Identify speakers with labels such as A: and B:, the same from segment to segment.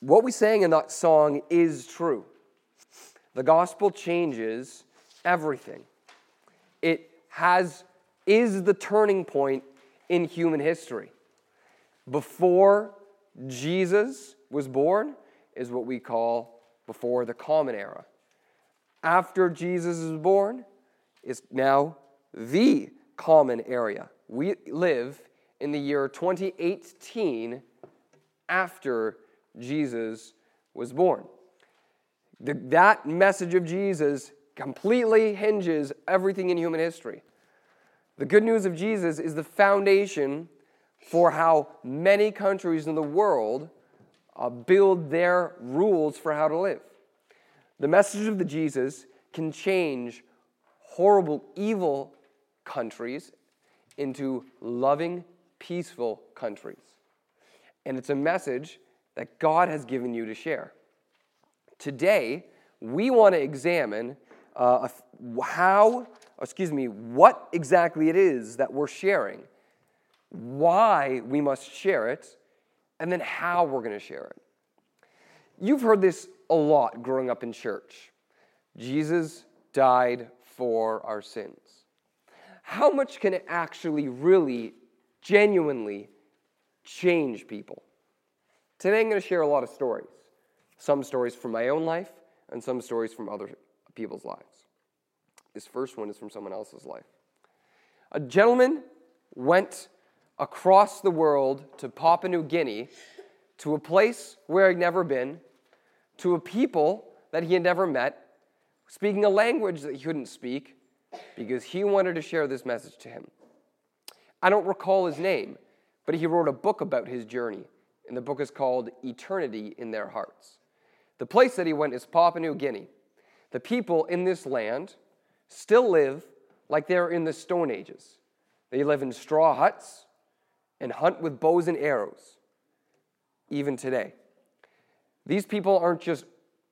A: what we sang in that song is true. The gospel changes everything. It has is the turning point in human history. Before Jesus was born is what we call before the common era. After Jesus is born is now the common era. We live in the year 2018 after Jesus was born. The, that message of Jesus completely hinges everything in human history. The good news of Jesus is the foundation for how many countries in the world uh, build their rules for how to live. The message of the Jesus can change horrible, evil countries into loving, peaceful countries. And it's a message that God has given you to share. Today, we want to examine uh, how, excuse me, what exactly it is that we're sharing, why we must share it, and then how we're going to share it. You've heard this a lot growing up in church. Jesus died for our sins. How much can it actually, really, genuinely change people? Today I'm going to share a lot of stories. Some stories from my own life and some stories from other people's lives. This first one is from someone else's life. A gentleman went across the world to Papua New Guinea, to a place where he'd never been, to a people that he had never met, speaking a language that he couldn't speak, because he wanted to share this message to him. I don't recall his name, but he wrote a book about his journey, and the book is called Eternity in Their Hearts. The place that he went is Papua New Guinea. The people in this land still live like they're in the Stone Ages. They live in straw huts and hunt with bows and arrows, even today. These people aren't just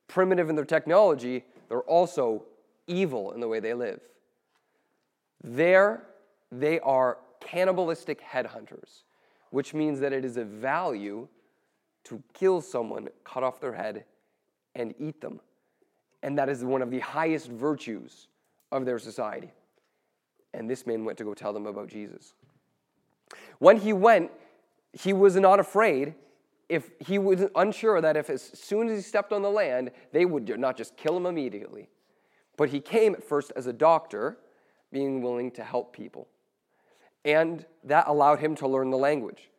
A: primitive in their technology, they're also evil in the way they live. There, they are cannibalistic headhunters, which means that it is a value to kill someone, cut off their head, and eat them. And that is one of the highest virtues of their society. And this man went to go tell them about Jesus. When he went, he was not afraid if he was unsure that if as soon as he stepped on the land, they would not just kill him immediately. But he came at first as a doctor, being willing to help people. And that allowed him to learn the language.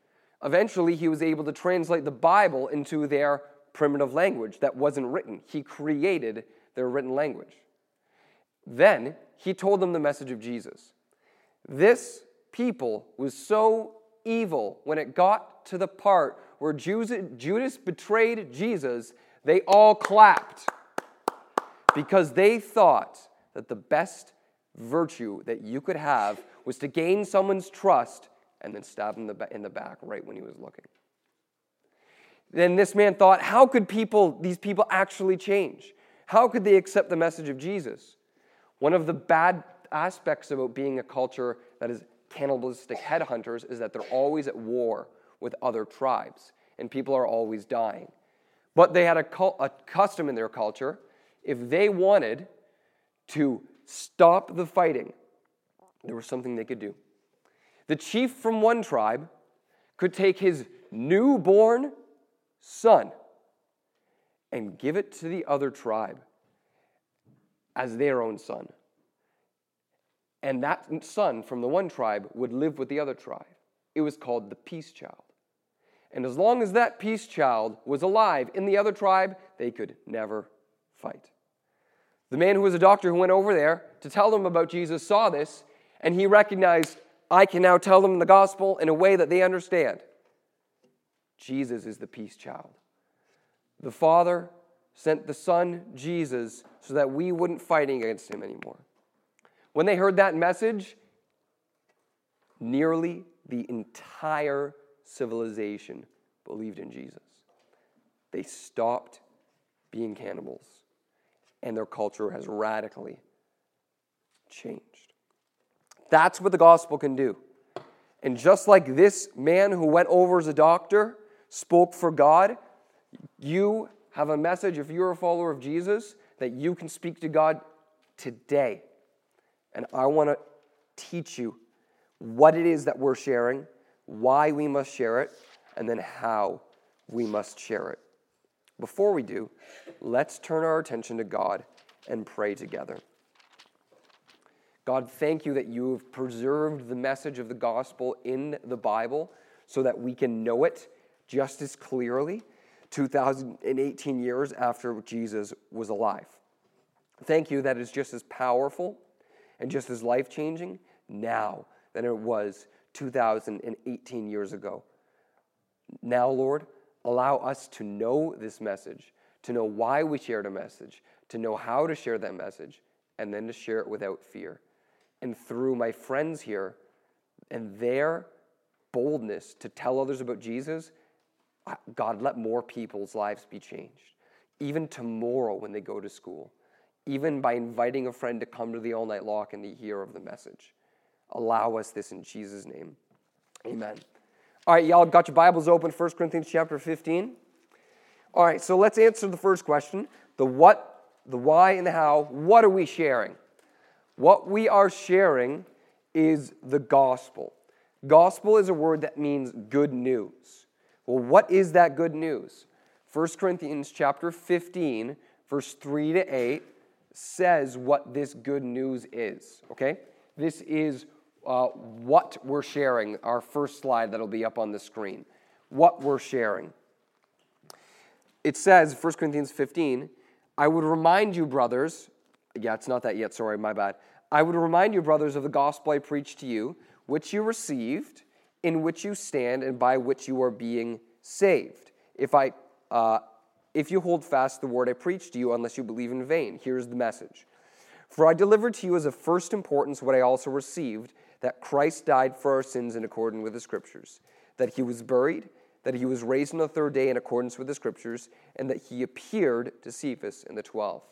A: Eventually, he was able to translate the Bible into their primitive language that wasn't written. He created their written language. Then he told them the message of Jesus. This people was so evil when it got to the part where Judas betrayed Jesus, they all clapped because they thought that the best virtue that you could have was to gain someone's trust and then stab him in the back right when he was looking. Then this man thought, how could people, these people actually change? How could they accept the message of Jesus? One of the bad aspects about being a culture that is cannibalistic headhunters is that they're always at war with other tribes, and people are always dying. But they had a, a custom in their culture. If they wanted to stop the fighting, there was something they could do. The chief from one tribe could take his newborn son and give it to the other tribe as their own son. And that son from the one tribe would live with the other tribe. It was called the peace child. And as long as that peace child was alive in the other tribe, they could never fight. The man who was a doctor who went over there to tell them about Jesus saw this, and he recognized, I can now tell them the gospel in a way that they understand. Jesus is the peace child. The Father sent the Son, Jesus, so that we wouldn't fight against him anymore. When they heard that message, nearly the entire civilization believed in Jesus. They stopped being cannibals, and their culture has radically changed. That's what the gospel can do. And just like this man who went over as a doctor spoke for God, You have a message, if you're a follower of Jesus, that you can speak to God today. And I want to teach you what it is that we're sharing, why we must share it, and then how we must share it. Before we do, let's turn our attention to God and pray together. God, thank you that you have preserved the message of the gospel in the Bible so that we can know it just as clearly 2018 years after Jesus was alive. Thank you that it's just as powerful and just as life changing now than it was 2018 years ago. Now, Lord, allow us to know this message, to know why we shared a message, to know how to share that message, and then to share it without fear. And through my friends here and their boldness to tell others about Jesus, God, let more people's lives be changed. Even tomorrow when they go to school, even by inviting a friend to come to the all night lock-in to hear of the message. Allow us this in Jesus' name. Amen. All right, y'all got your Bibles open, 1 Corinthians chapter 15. All right, so let's answer the first question the what, the why, and the how. What are we sharing? What we are sharing is the gospel. Gospel is a word that means good news. Well, what is that good news? 1 Corinthians chapter 15, verse 3 to 8 says what this good news is, okay? This is uh, what we're sharing, our first slide that'll be up on the screen. What we're sharing. It says, 1 Corinthians 15, I would remind you, brothers, yeah, it's not that yet, sorry, my bad. I would remind you, brothers, of the gospel I preached to you, which you received, in which you stand, and by which you are being saved. If I uh, if you hold fast the word I preached to you, unless you believe in vain. Here's the message. For I delivered to you as of first importance what I also received that Christ died for our sins in accordance with the Scriptures, that he was buried, that he was raised on the third day in accordance with the Scriptures, and that he appeared to Cephas and the twelve.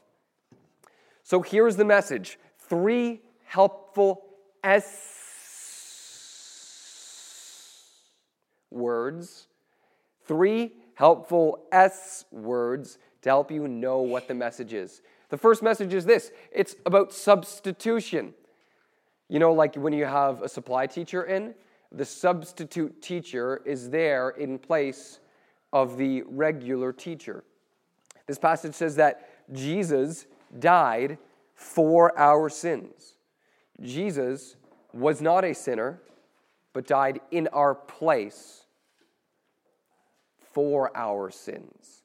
A: So here's the message three helpful S words, three helpful S words to help you know what the message is. The first message is this it's about substitution. You know, like when you have a supply teacher in, the substitute teacher is there in place of the regular teacher. This passage says that Jesus died for our sins. Jesus was not a sinner, but died in our place for our sins.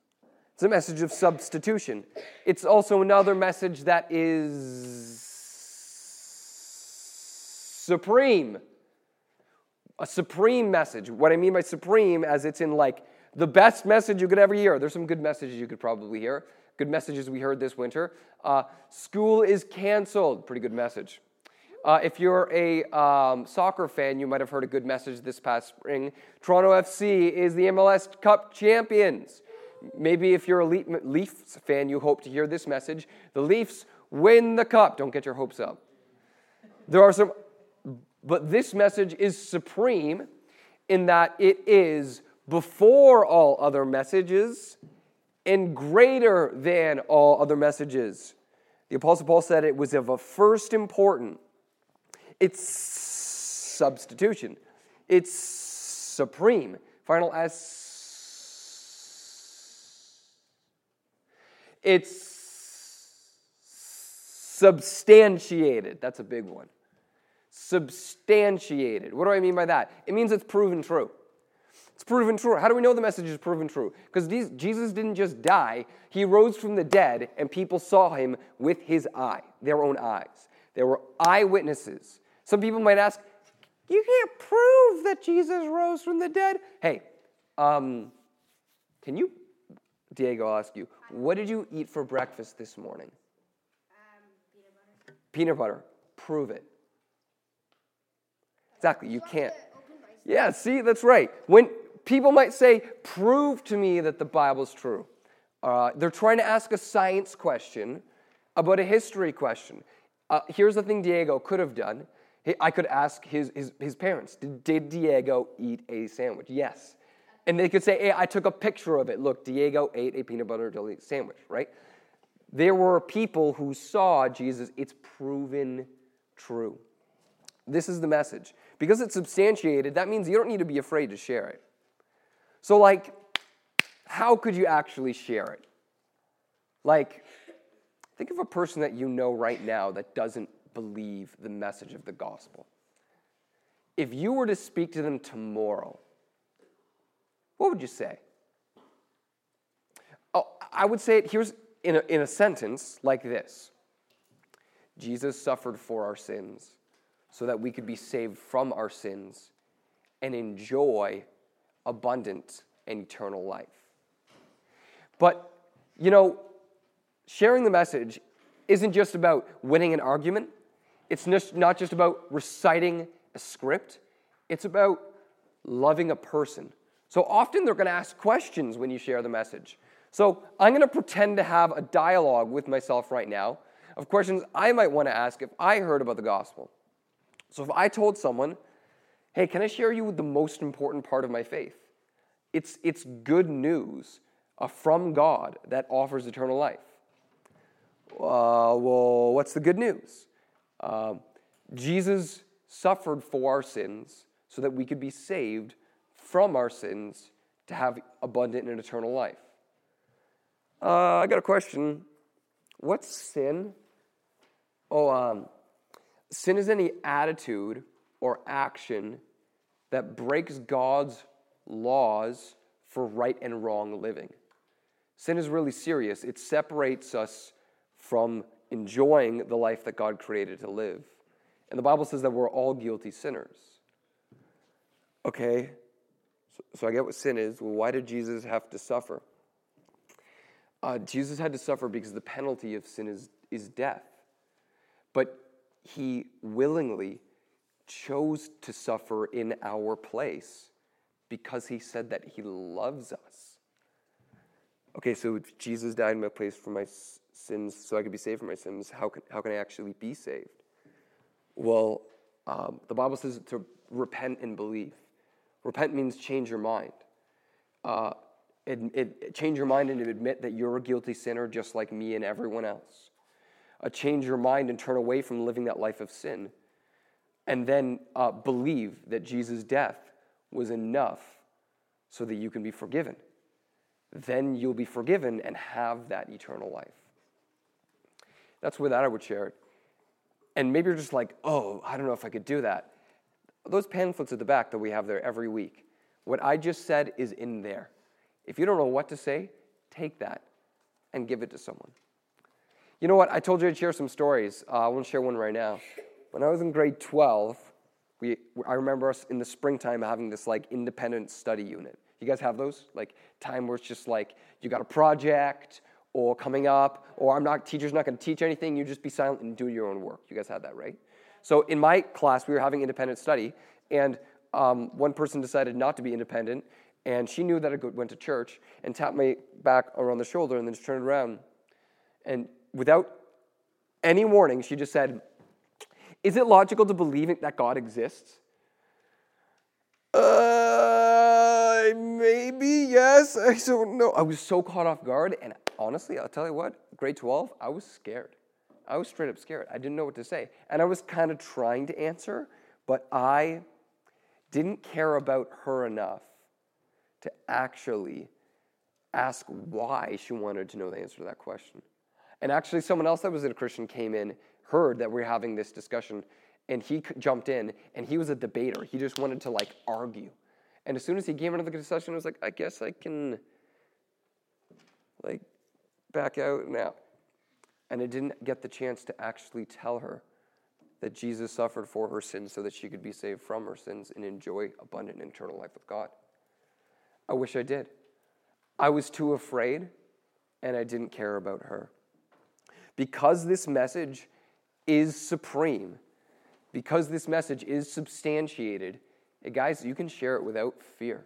A: It's a message of substitution. It's also another message that is supreme. A supreme message. What I mean by supreme, as it's in like the best message you could ever hear. There's some good messages you could probably hear. Good messages we heard this winter. Uh, school is canceled. Pretty good message. Uh, if you're a um, soccer fan, you might have heard a good message this past spring. Toronto FC is the MLS Cup champions. Maybe if you're a Leafs fan, you hope to hear this message. The Leafs win the cup. Don't get your hopes up. There are some, but this message is supreme in that it is before all other messages and greater than all other messages. The Apostle Paul said it was of a first importance it's substitution. It's supreme. Final S. It's substantiated. That's a big one. Substantiated. What do I mean by that? It means it's proven true. It's proven true. How do we know the message is proven true? Because Jesus didn't just die, he rose from the dead, and people saw him with his eye, their own eyes. There were eyewitnesses. Some people might ask, you can't prove that Jesus rose from the dead. Hey, um, can you, Diego, I'll ask you, what did you eat for breakfast this morning?
B: Um, peanut butter.
A: Peanut butter. Prove it. Exactly, you can't. Yeah, see, that's right. When people might say, prove to me that the Bible's true, uh, they're trying to ask a science question about a history question. Uh, here's the thing Diego could have done I could ask his, his, his parents, did, did Diego eat a sandwich? Yes. And they could say, hey, I took a picture of it. Look, Diego ate a peanut butter jelly sandwich, right? There were people who saw Jesus. It's proven true. This is the message. Because it's substantiated, that means you don't need to be afraid to share it. So, like, how could you actually share it? Like, think of a person that you know right now that doesn't believe the message of the gospel. If you were to speak to them tomorrow, what would you say? Oh, I would say it here's in a, in a sentence like this Jesus suffered for our sins so that we could be saved from our sins and enjoy abundant and eternal life. But, you know, sharing the message isn't just about winning an argument, it's not just about reciting a script, it's about loving a person. So often they're going to ask questions when you share the message. So I'm going to pretend to have a dialogue with myself right now of questions I might want to ask if I heard about the gospel. So if I told someone, hey, can I share you the most important part of my faith? It's, it's good news uh, from God that offers eternal life. Uh, well, what's the good news? Um, Jesus suffered for our sins so that we could be saved from our sins to have abundant and eternal life. Uh, I got a question. What's sin? Oh, um, sin is any attitude or action that breaks God's laws for right and wrong living. Sin is really serious. It separates us from enjoying the life that God created to live. And the Bible says that we're all guilty sinners. Okay, so, so I get what sin is. Well, why did Jesus have to suffer? Uh, Jesus had to suffer because the penalty of sin is, is death. But he willingly chose to suffer in our place because he said that he loves us. Okay, so Jesus died in my place for my sins so I could be saved from my sins. How can, how can I actually be saved? Well, um, the Bible says to repent and believe. Repent means change your mind. Uh, it, it, change your mind and admit that you're a guilty sinner just like me and everyone else. Uh, change your mind and turn away from living that life of sin. And then uh, believe that Jesus' death was enough so that you can be forgiven. Then you'll be forgiven and have that eternal life. That's where that I would share it. And maybe you're just like, oh, I don't know if I could do that. Those pamphlets at the back that we have there every week, what I just said is in there. If you don't know what to say, take that and give it to someone. You know what? I told you I'd share some stories. Uh, I want to share one right now. When I was in grade 12, we, I remember us in the springtime having this like independent study unit. You guys have those? Like time where it's just like you got a project or coming up, or I'm not, teacher's not going to teach anything, you just be silent and do your own work. You guys had that, right? So in my class, we were having independent study, and um, one person decided not to be independent, and she knew that I went to church and tapped me back around the shoulder and then just turned around. And without any warning, she just said, Is it logical to believe that God exists? Uh, maybe, yes. I don't know. I was so caught off guard. And honestly, I'll tell you what, grade 12, I was scared. I was straight up scared. I didn't know what to say. And I was kind of trying to answer, but I didn't care about her enough to actually ask why she wanted to know the answer to that question. And actually, someone else that was a Christian came in, heard that we are having this discussion, and he jumped in, and he was a debater. He just wanted to like argue. And as soon as he came into the discussion, I was like, I guess I can like back out now. And I didn't get the chance to actually tell her that Jesus suffered for her sins so that she could be saved from her sins and enjoy abundant eternal life with God. I wish I did. I was too afraid and I didn't care about her. Because this message is supreme, because this message is substantiated, hey guys, you can share it without fear.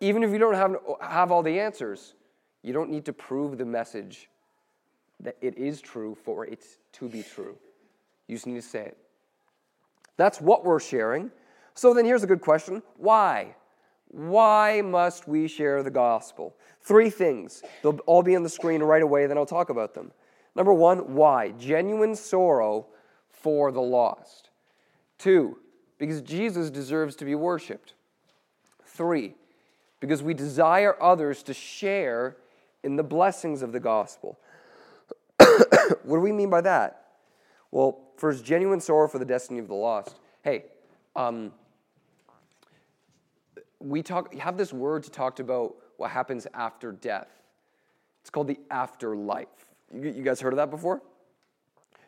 A: Even if you don't have, have all the answers, you don't need to prove the message that it is true for it to be true. You just need to say it. That's what we're sharing. So then here's a good question why? Why must we share the gospel? Three things. They'll all be on the screen right away, then I'll talk about them. Number one, why? Genuine sorrow for the lost. Two, because Jesus deserves to be worshiped. Three, because we desire others to share in the blessings of the gospel. what do we mean by that? Well, first, genuine sorrow for the destiny of the lost. Hey, um, we talk have this word to talk about what happens after death. It's called the afterlife. You, guys heard of that before?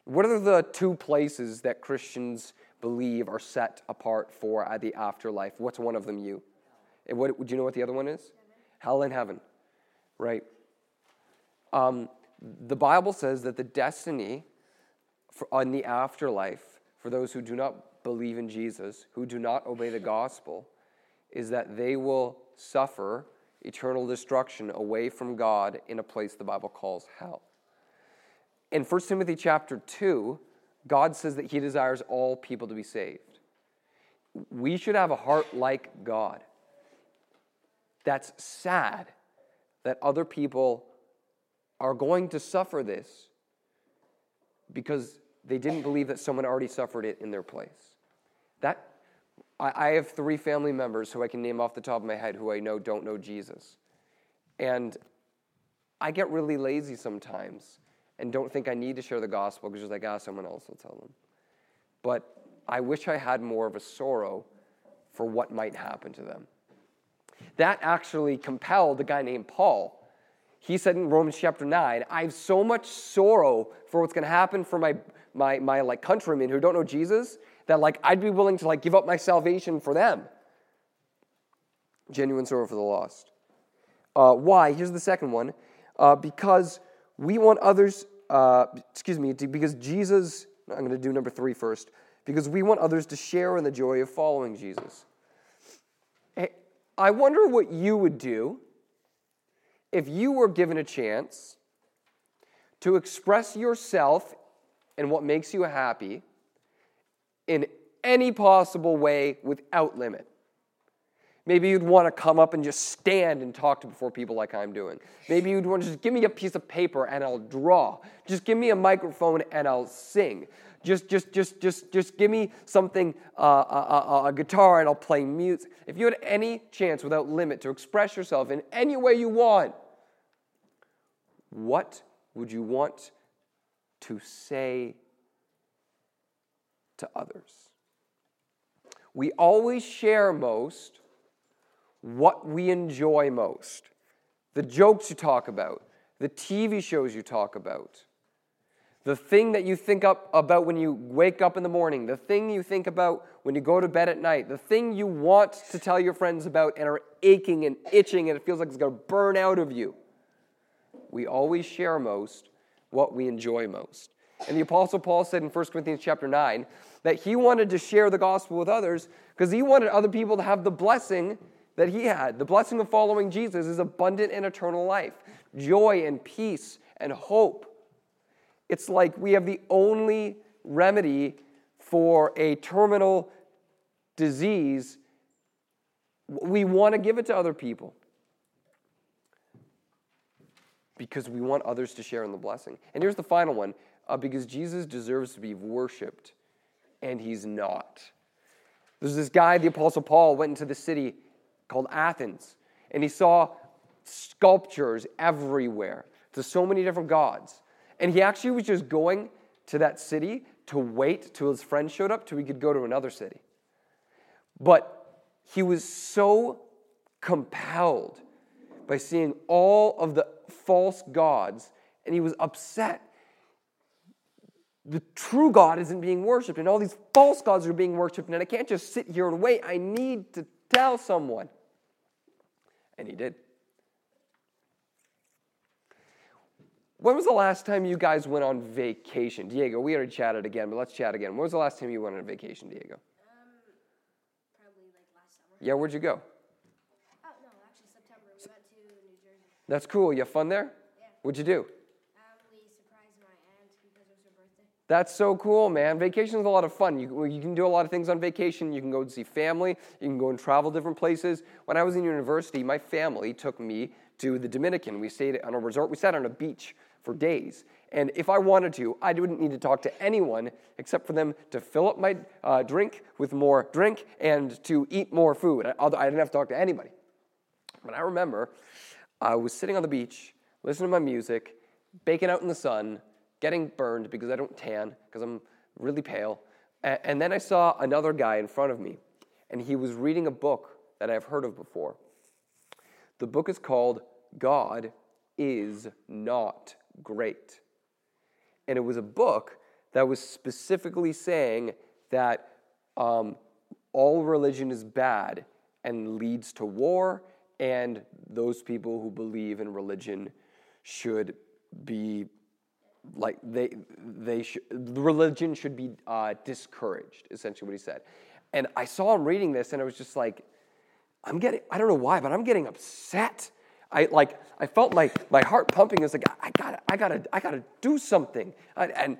A: What are the two places that Christians believe are set apart for the afterlife? What's one of them? You. And what? Do you know what the other one is? Hell and heaven, right? Um, the Bible says that the destiny for, on the afterlife for those who do not believe in Jesus, who do not obey the gospel, is that they will suffer eternal destruction away from God in a place the Bible calls hell. In 1 Timothy chapter 2, God says that he desires all people to be saved. We should have a heart like God. That's sad that other people are going to suffer this because they didn't believe that someone already suffered it in their place. That I, have three family members who I can name off the top of my head who I know don't know Jesus. And I get really lazy sometimes and don't think I need to share the gospel because just like, ah, someone else will tell them. But I wish I had more of a sorrow for what might happen to them. That actually compelled a guy named Paul. He said in Romans chapter 9, I have so much sorrow for what's going to happen for my, my, my like countrymen who don't know Jesus that like I'd be willing to like give up my salvation for them. Genuine sorrow for the lost. Uh, why? Here's the second one. Uh, because we want others, uh, excuse me, to, because Jesus, I'm going to do number three first, because we want others to share in the joy of following Jesus. Hey, I wonder what you would do if you were given a chance to express yourself and what makes you happy in any possible way without limit. Maybe you'd want to come up and just stand and talk to before people like I'm doing. Maybe you'd want to just give me a piece of paper and I'll draw. Just give me a microphone and I'll sing. Just, just, just, just, just give me something, uh, a, a, a guitar and I'll play music. If you had any chance without limit to express yourself in any way you want, what would you want to say to others? We always share most what we enjoy most. The jokes you talk about, the TV shows you talk about, the thing that you think up about when you wake up in the morning, the thing you think about when you go to bed at night, the thing you want to tell your friends about and are aching and itching and it feels like it's going to burn out of you. We always share most what we enjoy most. And the Apostle Paul said in 1 Corinthians chapter 9 that he wanted to share the gospel with others because he wanted other people to have the blessing that he had. The blessing of following Jesus is abundant and eternal life, joy and peace and hope. It's like we have the only remedy for a terminal disease. We want to give it to other people because we want others to share in the blessing. And here's the final one uh, because Jesus deserves to be worshiped, and he's not. There's this guy, the Apostle Paul, went into the city called Athens, and he saw sculptures everywhere to so many different gods. And he actually was just going to that city to wait till his friends showed up till he could go to another city. But he was so compelled by seeing all of the false gods, and he was upset. The true God isn't being worshiped, and all these false gods are being worshiped, and I can't just sit here and wait. I need to tell someone. And he did. When was the last time you guys went on vacation? Diego, we already chatted again, but let's chat again. When was the last time you went on vacation, Diego? Um,
B: probably like last summer.
A: Yeah, where'd you go?
B: Oh, no, actually September. We went to New Jersey.
A: That's cool. You have fun there?
B: Yeah.
A: What'd you do?
B: Um, we surprised my aunt because it was her birthday.
A: That's so cool, man. Vacation is a lot of fun. You, you can do a lot of things on vacation. You can go and see family. You can go and travel different places. When I was in university, my family took me to the Dominican. We stayed on a resort. We sat on a beach for days. And if I wanted to, I wouldn't need to talk to anyone except for them to fill up my uh, drink with more drink and to eat more food. I, I didn't have to talk to anybody. But I remember I was sitting on the beach, listening to my music, baking out in the sun, getting burned because I don't tan, because I'm really pale. And then I saw another guy in front of me, and he was reading a book that I've heard of before. The book is called God is Not Great. And it was a book that was specifically saying that um, all religion is bad and leads to war, and those people who believe in religion should be like they they the religion should be uh, discouraged essentially what he said. And i saw him reading this and i was just like i'm getting i don't know why but i'm getting upset. I like i felt my my heart pumping. It's like i gotta i gotta i gotta do something. And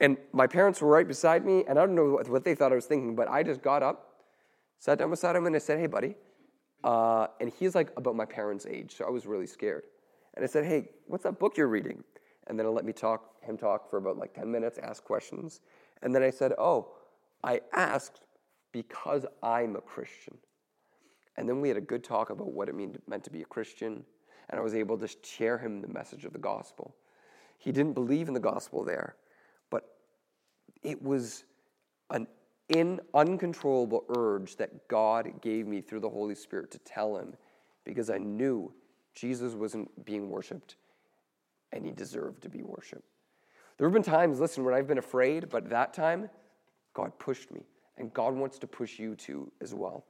A: and my parents were right beside me and i don't know what they thought i was thinking but i just got up sat down beside him and i said hey buddy uh, and he's like about my parents age so i was really scared. And i said hey what's that book you're reading and then let me talk him talk for about like 10 minutes, ask questions. And then I said, "Oh, I asked because I'm a Christian." And then we had a good talk about what it mean, meant to be a Christian, and I was able to share him the message of the gospel. He didn't believe in the gospel there, but it was an in uncontrollable urge that God gave me through the Holy Spirit to tell him because I knew Jesus wasn't being worshiped and he deserved to be worshiped. There have been times, listen, when I've been afraid, but that time, God pushed me. And God wants to push you too as well.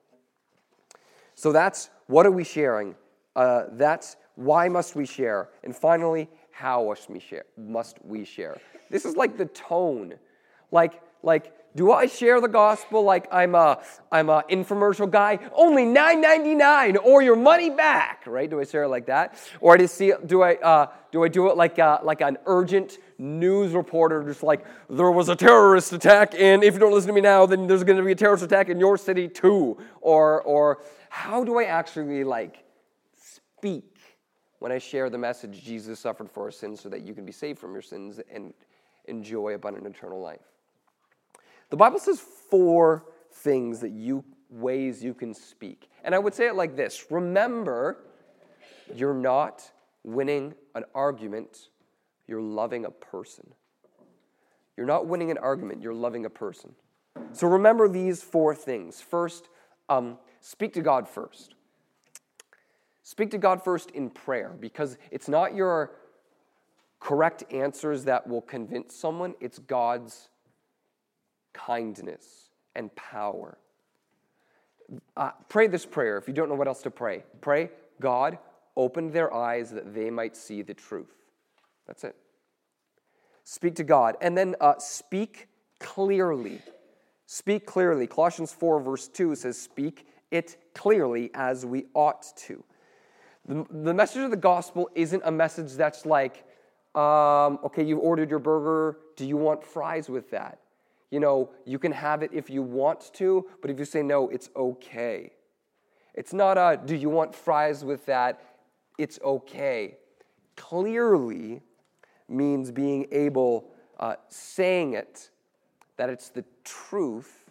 A: So that's what are we sharing? Uh, that's why must we share? And finally, how must we share? Must we share? This is like the tone. Like, like do I share the gospel like I'm a I'm a infomercial guy? Only $9.99 or your money back, right? Do I share it like that, or do, see, do I uh, do I do it like a, like an urgent news reporter, just like there was a terrorist attack, and if you don't listen to me now, then there's going to be a terrorist attack in your city too, or or how do I actually like speak when I share the message Jesus suffered for our sins so that you can be saved from your sins and enjoy abundant eternal life? The Bible says four things that you ways you can speak. And I would say it like this Remember, you're not winning an argument, you're loving a person. You're not winning an argument, you're loving a person. So remember these four things. First, um, speak to God first. Speak to God first in prayer because it's not your correct answers that will convince someone, it's God's kindness, and power. Uh, pray this prayer if you don't know what else to pray. Pray, God, open their eyes that they might see the truth. That's it. Speak to God. And then uh, speak clearly. Speak clearly. Colossians 4, verse 2 says, Speak it clearly as we ought to. The, the message of the gospel isn't a message that's like, um, okay, you've ordered your burger. Do you want fries with that? You know, you can have it if you want to, but if you say no, it's okay. It's not a, do you want fries with that? It's okay. Clearly means being able, uh, saying it, that it's the truth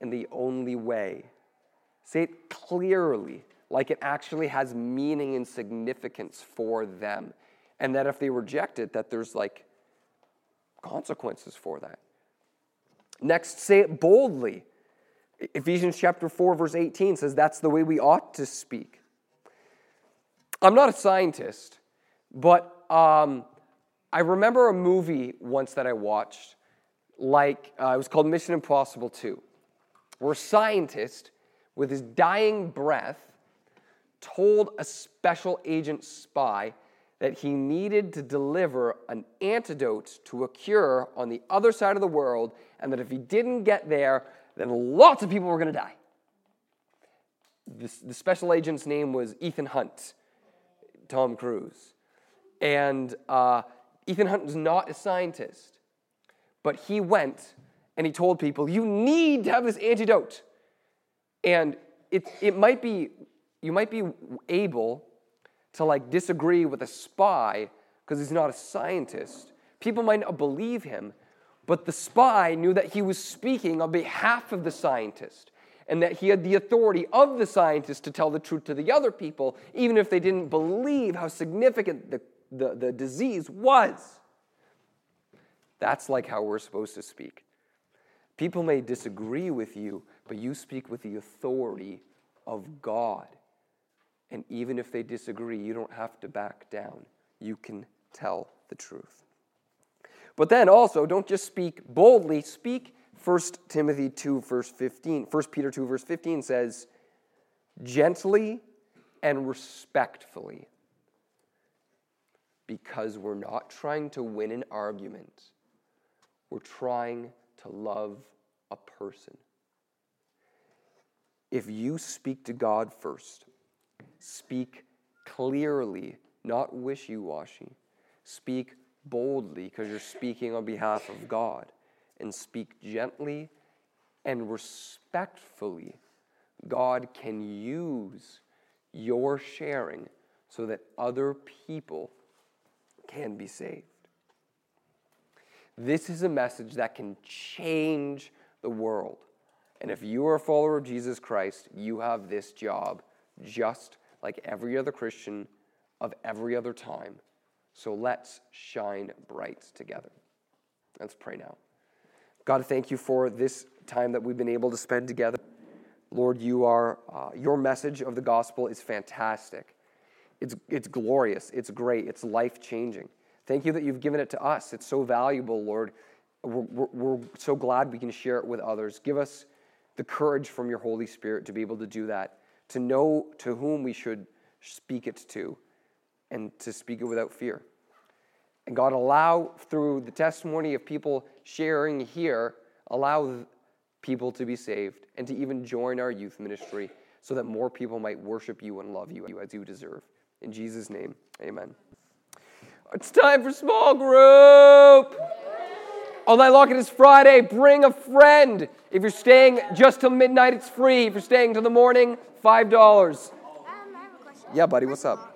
A: and the only way. Say it clearly, like it actually has meaning and significance for them. And that if they reject it, that there's like consequences for that. Next, say it boldly. Ephesians chapter 4, verse 18 says that's the way we ought to speak. I'm not a scientist, but um, I remember a movie once that I watched, like uh, it was called Mission Impossible 2, where a scientist, with his dying breath, told a special agent spy that he needed to deliver an antidote to a cure on the other side of the world, and that if he didn't get there, then lots of people were going to die. the special agent's name was Ethan Hunt, Tom Cruise. And uh, Ethan Hunt was not a scientist, But he went and he told people, You need to have this antidote. And it, it might be, you might be able to like disagree with a spy because he's not a scientist. People might not believe him, but the spy knew that he was speaking on behalf of the scientist and that he had the authority of the scientist to tell the truth to the other people, even if they didn't believe how significant the, the, the disease was. That's like how we're supposed to speak. People may disagree with you, but you speak with the authority of God. And even if they disagree, you don't have to back down. You can tell the truth. But then also, don't just speak boldly, speak 1 Timothy 2, verse 15. 1 Peter 2, verse 15 says, gently and respectfully. Because we're not trying to win an argument, we're trying to love a person. If you speak to God first, speak clearly, not wishy washy. Speak boldly because you're speaking on behalf of God, and speak gently and respectfully. God can use your sharing so that other people can be saved. This is a message that can change the world. And if you are a follower of Jesus Christ, you have this job just like every other Christian of every other time. So let's shine bright together. Let's pray now. God, thank you for this time that we've been able to spend together. Lord, you are, uh, your message of the gospel is fantastic. It's, it's glorious. It's great. It's life changing. Thank you that you've given it to us. It's so valuable, Lord. We're, we're, we're, so glad we can share it with others. Give us the courage from your Holy Spirit to be able to do that, to know to whom we should speak it to, and to speak it without fear. And God, allow through the testimony of people sharing here, allow people to be saved and to even join our youth ministry so that more people might worship you and love you as you deserve. In Jesus' name, amen. It's time for small group. All night long, it is Friday. Bring a friend. If you're staying just till midnight, it's free. If you're staying till the morning, $5.
B: Um, I have a question.
A: Yeah, buddy, what's up?